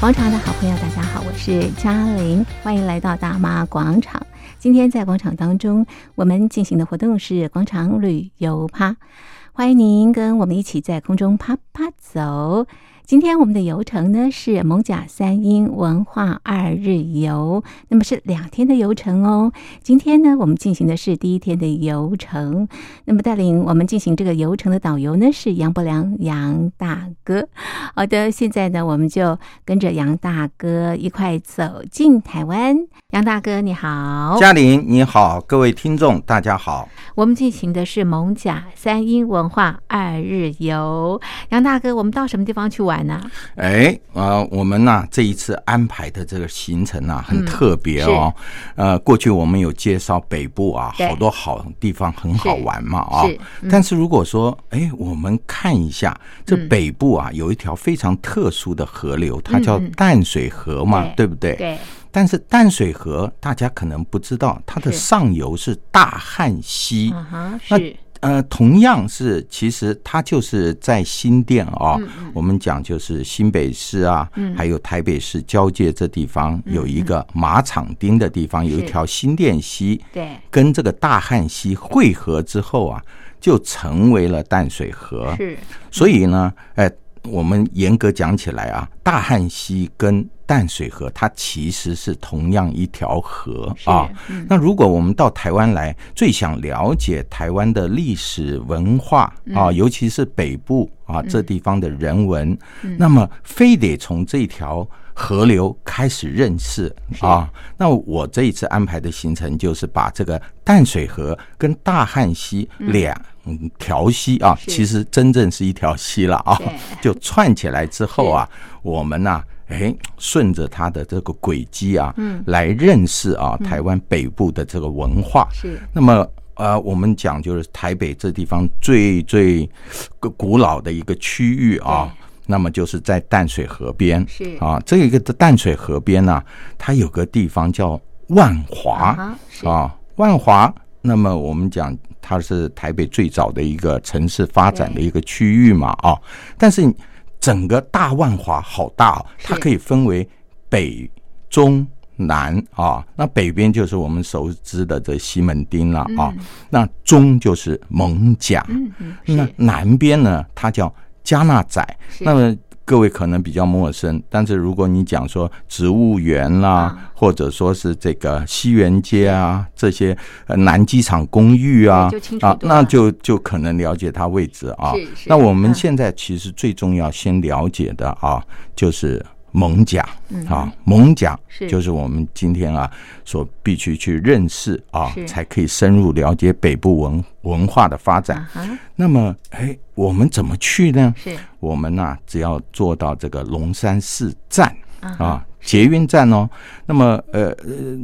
广场的好朋友，大家好，我是嘉玲，欢迎来到大妈广场。今天在广场当中，我们进行的活动是广场旅游趴，欢迎您跟我们一起在空中啪啪走。今天我们的游程呢是蒙甲三英文化二日游，那么是两天的游程哦。今天呢，我们进行的是第一天的游程，那么带领我们进行这个游程的导游呢是杨伯良杨大哥。好的，现在呢，我们就跟着杨大哥一块走进台湾。杨大哥你好，嘉玲你好，各位听众大家好。我们进行的是蒙甲三英文化二日游，杨大哥，我们到什么地方去玩呢？哎，呃，我们呢、啊、这一次安排的这个行程啊，很特别哦。呃，过去我们有介绍北部啊，好多好地方很好玩嘛啊。但是如果说，哎，我们看一下这北部啊，有一条非常特殊的河流，它叫淡水河嘛，对不对？对。但是淡水河大家可能不知道，它的上游是大汉溪。那呃，同样是，其实它就是在新店啊，我们讲就是新北市啊，还有台北市交界这地方有一个马场町的地方，有一条新店溪，对，跟这个大汉溪汇合之后啊，就成为了淡水河。是，所以呢，哎，我们严格讲起来啊，大汉溪跟淡水河，它其实是同样一条河啊。那如果我们到台湾来，最想了解台湾的历史文化啊，尤其是北部啊这地方的人文，那么非得从这条河流开始认识啊。那我这一次安排的行程就是把这个淡水河跟大汉溪两条溪啊，其实真正是一条溪了啊，就串起来之后啊，我们呢。哎，顺着它的这个轨迹啊，嗯，来认识啊台湾北部的这个文化。是。那么呃，我们讲就是台北这地方最最古老的一个区域啊，那么就是在淡水河边。是。啊，这一个淡水河边呢，它有个地方叫万华啊，万华。那么我们讲它是台北最早的一个城市发展的一个区域嘛啊，但是。整个大万华好大哦，它可以分为北、中、南啊。那北边就是我们熟知的这西门町了啊。那中就是蒙甲，那南边呢，它叫加纳仔。那么。各位可能比较陌生，但是如果你讲说植物园啦、啊，或者说是这个西园街啊，这些南机场公寓啊，啊，那就就可能了解它位置啊。那我们现在其实最重要先了解的啊，就是。艋舺啊，蒙甲就是我们今天啊所必须去认识啊，才可以深入了解北部文文化的发展。那么，哎，我们怎么去呢？是，我们呢只要坐到这个龙山寺站啊，捷运站哦。那么，呃，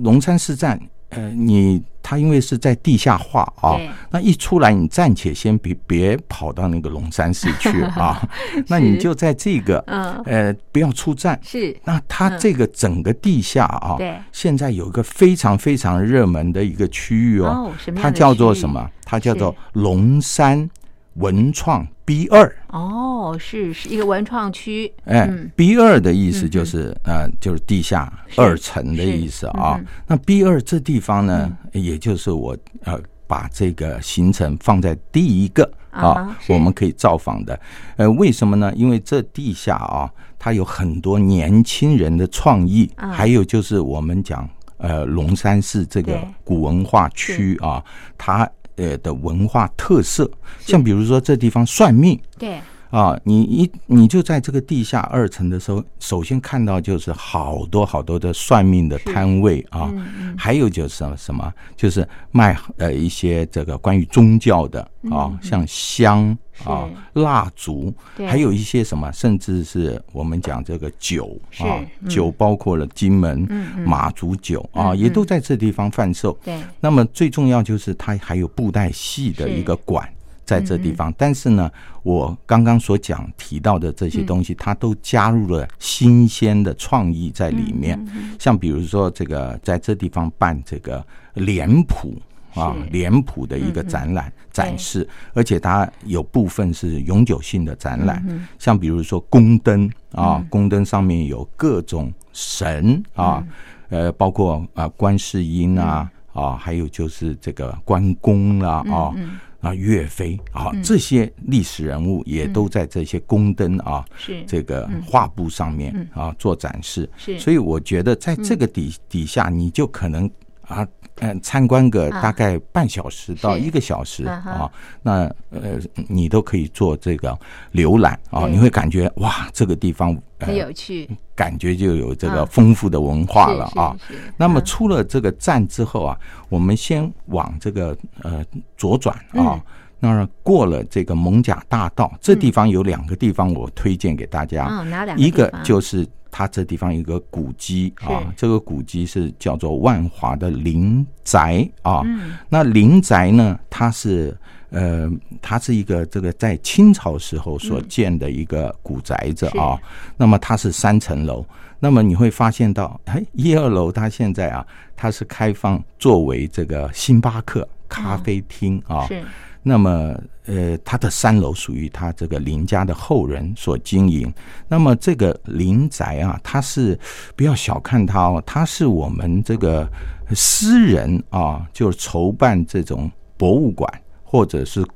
龙山寺站。呃，你他因为是在地下化啊，那一出来你暂且先别别跑到那个龙山寺去啊，那你就在这个呃不要出站是。那它这个整个地下啊，对，现在有一个非常非常热门的一个区域哦，它叫做什么？它叫做龙山文创 B 二哦，是是一个文创区。哎，B 二的意思就是呃，就是地下二层的意思啊。那 B 二这地方呢，也就是我呃把这个行程放在第一个啊，我们可以造访的。呃，为什么呢？因为这地下啊，它有很多年轻人的创意，还有就是我们讲呃龙山寺这个古文化区啊，它。呃的文化特色，像比如说这地方算命，对。啊，你一你就在这个地下二层的时候，首先看到就是好多好多的算命的摊位啊，还有就是什么什么，就是卖呃一些这个关于宗教的啊，像香啊、蜡烛，还有一些什么，甚至是我们讲这个酒啊，酒包括了金门马祖酒啊，也都在这地方贩售。对，那么最重要就是它还有布袋戏的一个馆。在这地方，但是呢，我刚刚所讲提到的这些东西，它都加入了新鲜的创意在里面。像比如说，这个在这地方办这个脸谱啊脸谱的一个展览展示，而且它有部分是永久性的展览，像比如说宫灯啊，宫灯上面有各种神啊，呃，包括啊观世音啊啊，还有就是这个关公啦啊。啊，岳飞啊，这些历史人物也都在这些宫灯啊，是。这个画布上面啊做展示。是，所以我觉得在这个底底下，你就可能啊，嗯，参观个大概半小时到一个小时啊，那呃，你都可以做这个浏览啊，你会感觉哇，这个地方很有趣，感觉就有这个丰富的文化了啊。那么出了这个站之后啊，我们先往这个呃左转啊，那过了这个蒙贾大道，这地方有两个地方我推荐给大家，哪两个？一个就是。它这地方有一个古迹啊，这个古迹是叫做万华的林宅啊。那林宅呢，它是呃，它是一个这个在清朝时候所建的一个古宅子啊。那么它是三层楼，那么你会发现到，哎，一二楼它现在啊，它是开放作为这个星巴克咖啡厅啊。那么，呃，他的三楼属于他这个林家的后人所经营。那么这个林宅啊，它是不要小看它哦，它是我们这个私人啊，就筹办这种博物馆或者是。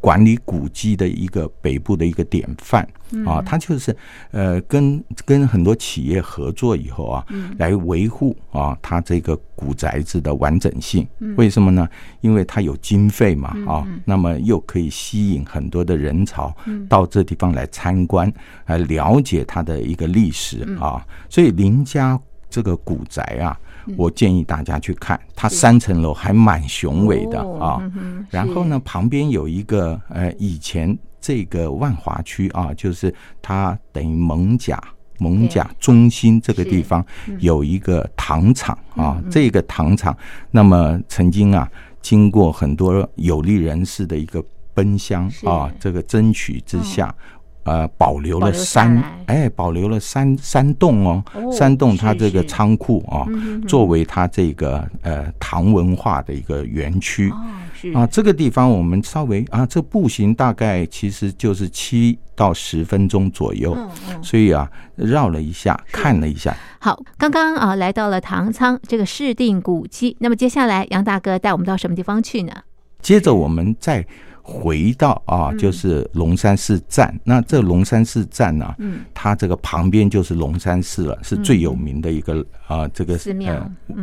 管理古迹的一个北部的一个典范啊，它就是呃跟跟很多企业合作以后啊，来维护啊它这个古宅子的完整性。为什么呢？因为它有经费嘛啊，那么又可以吸引很多的人潮到这地方来参观，来了解它的一个历史啊。所以林家这个古宅啊。我建议大家去看，它三层楼还蛮雄伟的啊。然后呢，旁边有一个呃，以前这个万华区啊，就是它等于蒙甲。蒙甲中心这个地方有一个糖厂啊。这个糖厂，那么曾经啊，经过很多有利人士的一个奔相啊，这个争取之下。呃，保留了三，哎，保留了三三栋哦，三栋它这个仓库啊，作为它这个呃唐文化的一个园区啊，这个地方我们稍微啊，这步行大概其实就是七到十分钟左右，所以啊，绕了一下，看了一下。好，刚刚啊来到了唐仓这个市定古迹，那么接下来杨大哥带我们到什么地方去呢？接着我们再。回到啊，就是龙山寺站。嗯、那这龙山寺站呢、它这个旁边就是龙山寺了，是最有名的一个、嗯、啊，这个寺庙，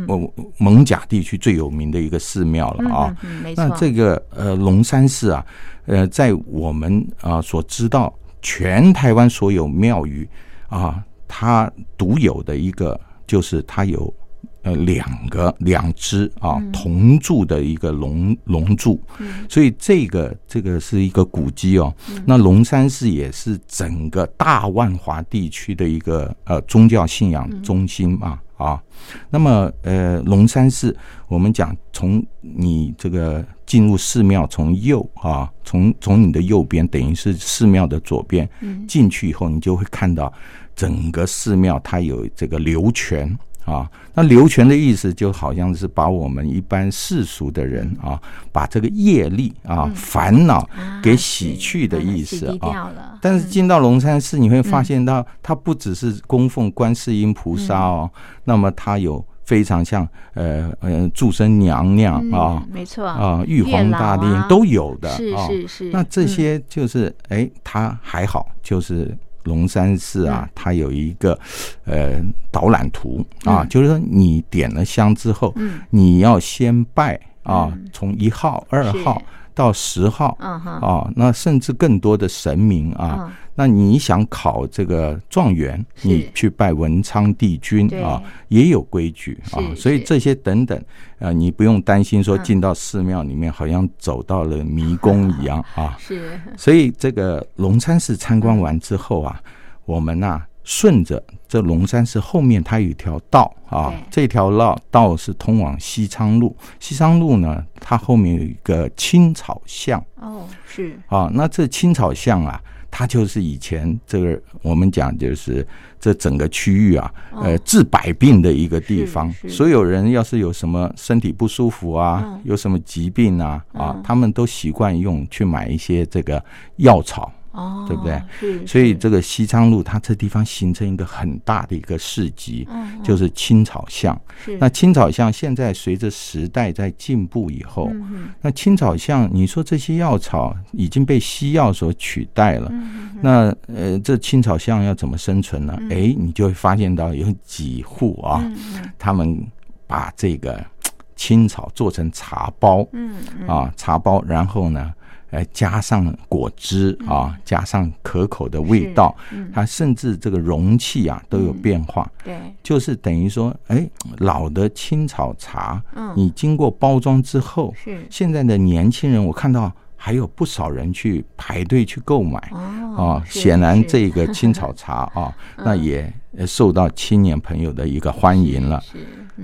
呃，蒙甲地区最有名的一个寺庙了啊。那这个呃龙山寺啊，呃，在我们啊所知道，全台湾所有庙宇啊，它独有的一个就是它有。呃，两个两只啊，同柱的一个龙龙柱，所以这个这个是一个古迹哦。那龙山寺也是整个大万华地区的一个呃宗教信仰中心嘛啊。那么呃，龙山寺我们讲，从你这个进入寺庙，从右啊，从从你的右边，等于是寺庙的左边，进去以后，你就会看到整个寺庙它有这个流泉。啊，那流泉的意思就好像是把我们一般世俗的人啊，把这个业力啊、烦恼给洗去的意思啊。但是进到龙山寺，你会发现到它不只是供奉观世音菩萨哦，那么它有非常像呃呃祝生娘娘啊，没错啊，玉皇大帝都有的，是是是。那这些就是哎，它还好，就是。龙山寺啊，它有一个呃导览图啊，就是说你点了香之后，你要先拜啊，从一号、二号到十号啊，那甚至更多的神明啊。那你想考这个状元，你去拜文昌帝君啊，也有规矩啊。所以这些等等，呃，你不用担心说进到寺庙里面好像走到了迷宫一样啊。是。所以这个龙山寺参观完之后啊，我们呐顺着这龙山寺后面，它有一条道啊，这条道道是通往西昌路。西昌路呢，它后面有一个青草巷。哦，是。啊，那这青草巷啊。它就是以前这个我们讲就是这整个区域啊，呃，治百病的一个地方。所有人要是有什么身体不舒服啊，有什么疾病啊，啊，他们都习惯用去买一些这个药草。哦，对不对？是，所以这个西昌路，它这地方形成一个很大的一个市集，嗯，就是青草巷。那青草巷现在随着时代在进步以后，那青草巷，你说这些药草已经被西药所取代了，那呃，这青草巷要怎么生存呢？哎，你就会发现到有几户啊，他们把这个青草做成茶包，嗯。啊，茶包，然后呢，呃，加上果汁啊，加上可口的味道，它甚至这个容器啊都有变化。对，就是等于说，哎，老的青草茶，你经过包装之后，是现在的年轻人，我看到还有不少人去排队去购买。哦，显然这个青草茶啊，那也受到青年朋友的一个欢迎了。是，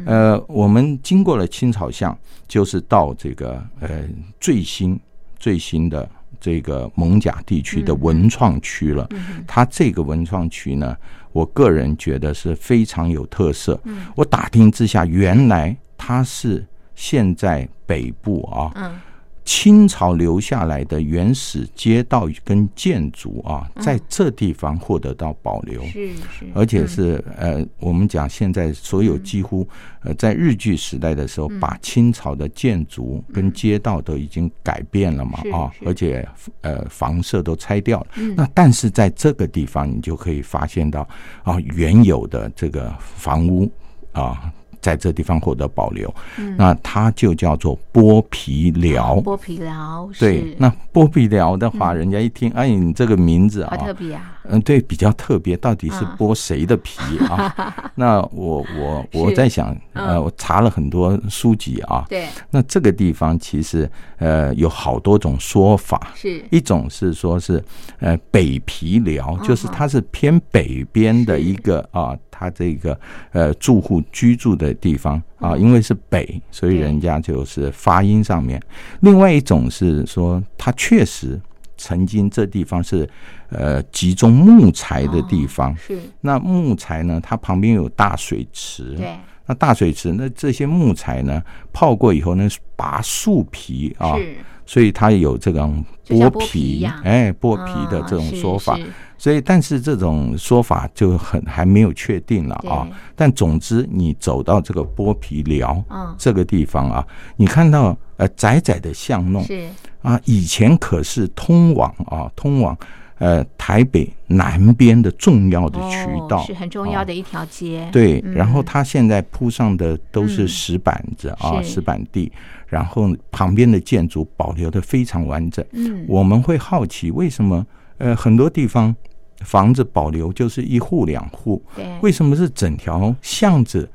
呃，我们经过了青草巷，就是到这个呃最新。最新的这个蒙贾地区的文创区了，它这个文创区呢，我个人觉得是非常有特色。我打听之下，原来它是现在北部啊。清朝留下来的原始街道跟建筑啊，在这地方获得到保留，是是，而且是呃，我们讲现在所有几乎呃，在日据时代的时候，把清朝的建筑跟街道都已经改变了嘛啊，而且呃，房舍都拆掉了。那但是在这个地方，你就可以发现到啊，原有的这个房屋啊。在这地方获得保留，嗯、那它就叫做剥皮寮。剥皮寮，对，那剥皮寮的话，人家一听，嗯、哎，你这个名字啊，好特别啊。嗯，对，比较特别，到底是剥谁的皮啊？啊 那我我我在想，嗯、呃，我查了很多书籍啊。对。那这个地方其实呃有好多种说法，是一种是说是呃北皮寮，就是它是偏北边的一个啊，它这个呃住户居住的地方啊，因为是北，所以人家就是发音上面。另外一种是说，它确实。曾经这地方是呃集中木材的地方，哦、是。那木材呢，它旁边有大水池，对，那大水池那这些木材呢泡过以后呢，拔树皮啊，是。所以它有这种剥皮，哎剥皮的这种说法，哦、所以但是这种说法就很还没有确定了啊。但总之你走到这个剥皮寮、哦、这个地方啊，你看到呃窄窄的巷弄是。啊，以前可是通往啊，通往呃台北南边的重要的渠道，哦、是很重要的一条街。啊、对，嗯、然后它现在铺上的都是石板子、嗯、啊，是石板地，然后旁边的建筑保留的非常完整。嗯，我们会好奇为什么呃很多地方。房子保留就是一户两户，为什么是整条巷子，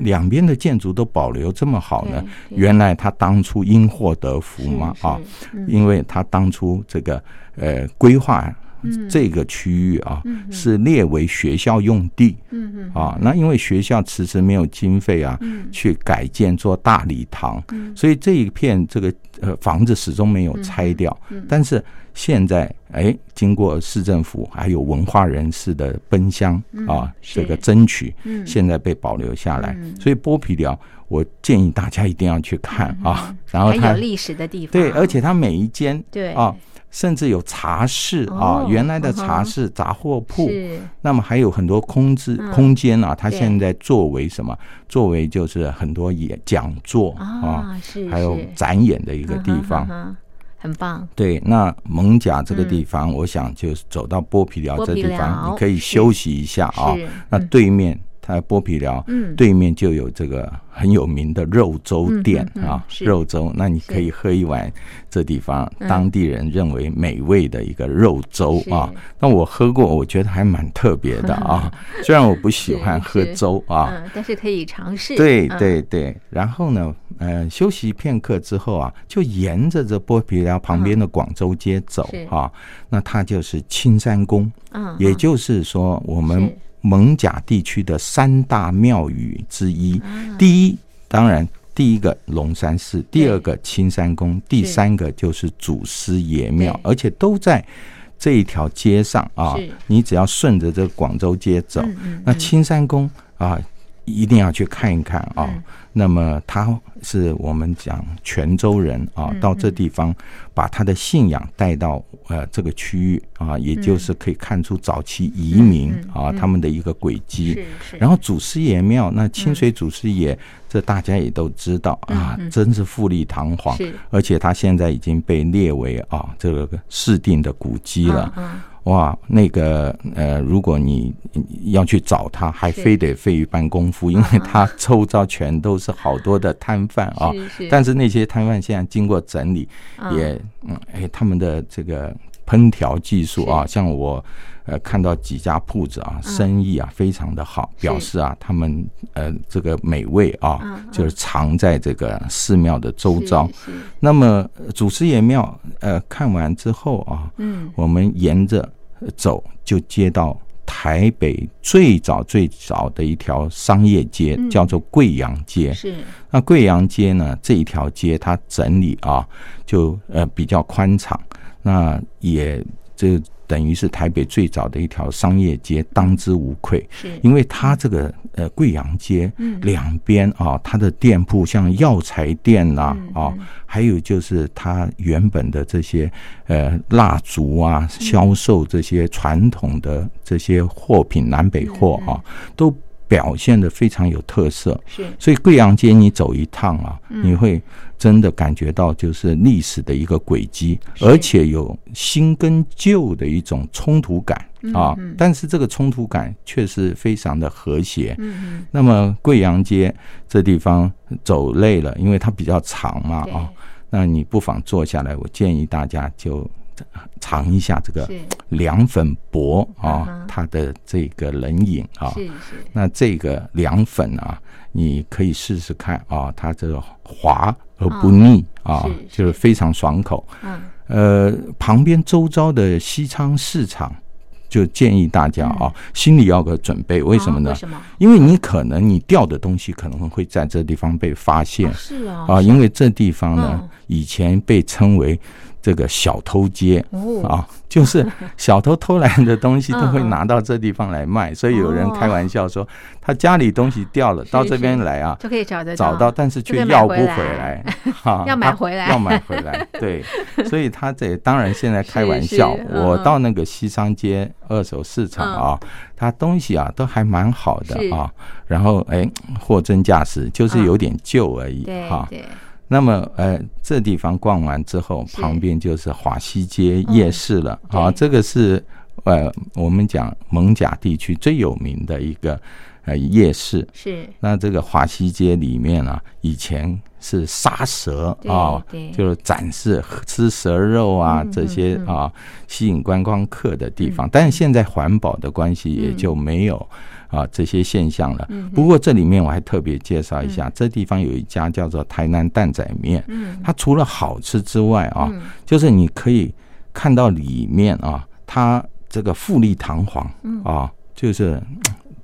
两边的建筑都保留这么好呢？原来他当初因祸得福嘛啊，因为他当初这个呃规划这个区域啊是列为学校用地，嗯嗯。啊，那因为学校迟迟没有经费啊，去改建做大礼堂，所以这一片这个呃房子始终没有拆掉，但是。现在哎，经过市政府还有文化人士的奔相啊，这个争取，现在被保留下来。所以剥皮寮，我建议大家一定要去看啊。然后它有历史的地方，对，而且它每一间对。啊，甚至有茶室啊，原来的茶室、杂货铺，那么还有很多空置空间啊，它现在作为什么？作为就是很多演讲座啊，还有展演的一个地方。很棒，对，那蒙甲这个地方，我想就是走到剥皮寮这地方，你可以休息一下啊。那对面。它剥皮寮，嗯，对面就有这个很有名的肉粥店啊，肉粥，那你可以喝一碗这地方当地人认为美味的一个肉粥啊。那我喝过，我觉得还蛮特别的 啊。虽然我不喜欢喝粥啊，但是可以尝试。对对对，然后呢，呃，休息片刻之后啊，就沿着这剥皮寮旁边的广州街走啊。那它就是青山宫，嗯，也就是说我们。艋舺地区的三大庙宇之一，第一当然第一个龙山寺，第二个青山宫，第三个就是祖师爷庙，而且都在这一条街上啊，你只要顺着这个广州街走，那青山宫啊，一定要去看一看啊。那么他是我们讲泉州人啊，到这地方把他的信仰带到呃这个区域啊，也就是可以看出早期移民啊他们的一个轨迹。然后祖师爷庙，那清水祖师爷，这大家也都知道啊，真是富丽堂皇，而且他现在已经被列为啊这个市定的古迹了。哇，那个呃，如果你要去找他，还非得费一番功夫，因为他周遭全都是好多的摊贩啊。但是那些摊贩现在经过整理，也嗯，哎，他们的这个烹调技术啊，像我呃看到几家铺子啊，生意啊非常的好，表示啊，他们呃这个美味啊，就是藏在这个寺庙的周遭。那么祖师爷庙呃看完之后啊，嗯，我们沿着。走就接到台北最早最早的一条商业街，叫做贵阳街。是那贵阳街呢，这一条街它整理啊，就呃比较宽敞，那也这。等于是台北最早的一条商业街，当之无愧。是，因为它这个呃贵阳街两边啊，它的店铺像药材店呐啊，还有就是它原本的这些呃蜡烛啊，销售这些传统的这些货品，南北货啊，都。表现的非常有特色，是，所以贵阳街你走一趟啊，你会真的感觉到就是历史的一个轨迹，而且有新跟旧的一种冲突感啊。但是这个冲突感却是非常的和谐。嗯，那么贵阳街这地方走累了，因为它比较长嘛啊，那你不妨坐下来，我建议大家就。尝一下这个凉粉薄啊，它的这个冷饮啊，那这个凉粉啊，你可以试试看啊，它这个滑而不腻啊，就是非常爽口。呃，旁边周遭的西昌市场，就建议大家啊，心里要个准备，为什么呢？因为你可能你掉的东西可能会在这地方被发现，是啊，啊，因为这地方呢，以前被称为。这个小偷街啊，就是小偷偷来的东西都会拿到这地方来卖，所以有人开玩笑说，他家里东西掉了，到这边来啊，就可以找得找到，但是却要不回来，哈，要买回来，要买回来，对，所以他这当然现在开玩笑，我到那个西商街二手市场啊，他东西啊都还蛮好的啊，然后哎，货真价实，就是有点旧而已，哈。那么，呃，这地方逛完之后，旁边就是华西街夜市了。啊，这个是呃，我们讲蒙贾地区最有名的一个呃夜市。是。那这个华西街里面啊，以前是杀蛇啊，就是展示吃蛇肉啊这些啊，吸引观光客的地方。但是现在环保的关系，也就没有。啊，这些现象了。不过这里面我还特别介绍一下，这地方有一家叫做台南蛋仔面。它除了好吃之外啊，就是你可以看到里面啊，它这个富丽堂皇啊，就是。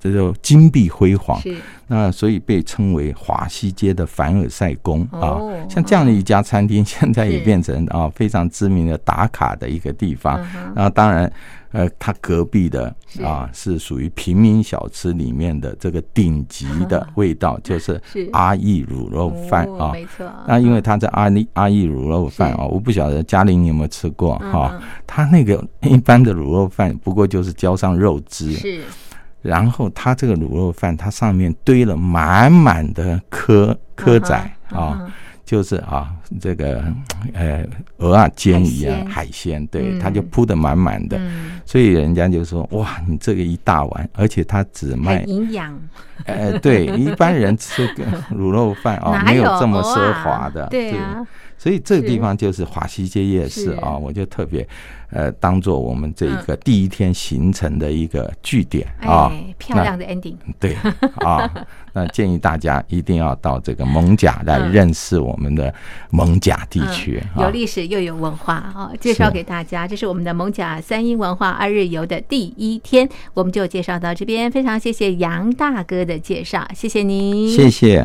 这就金碧辉煌，那所以被称为华西街的凡尔赛宫啊。像这样的一家餐厅，现在也变成啊非常知名的打卡的一个地方。那当然，呃，它隔壁的啊是属于平民小吃里面的这个顶级的 味道，就是 阿义卤肉饭啊。没错。那因为它在阿义阿义卤肉饭啊，我不晓得嘉玲你有没有吃过哈？它那个一般的卤肉饭不过就是浇上肉汁。是。然后它这个卤肉饭，它上面堆了满满的蚵蚵仔啊，就是啊这个呃鹅啊煎一样海鲜，对，它就铺的满满的，所以人家就说哇，你这个一大碗，而且它只卖营养，呃对，一般人吃个卤肉饭啊，没有这么奢华的，对。所以这个地方就是华西街夜市啊，我就特别呃当做我们这一个第一天行程的一个据点啊，漂亮的 ending。对啊，那建议大家一定要到这个蒙甲来认识我们的艋舺地区，有历史又有文化啊，介绍给大家。这是我们的蒙甲三英文化二日游的第一天，我们就介绍到这边。非常谢谢杨大哥的介绍，谢谢您，谢谢。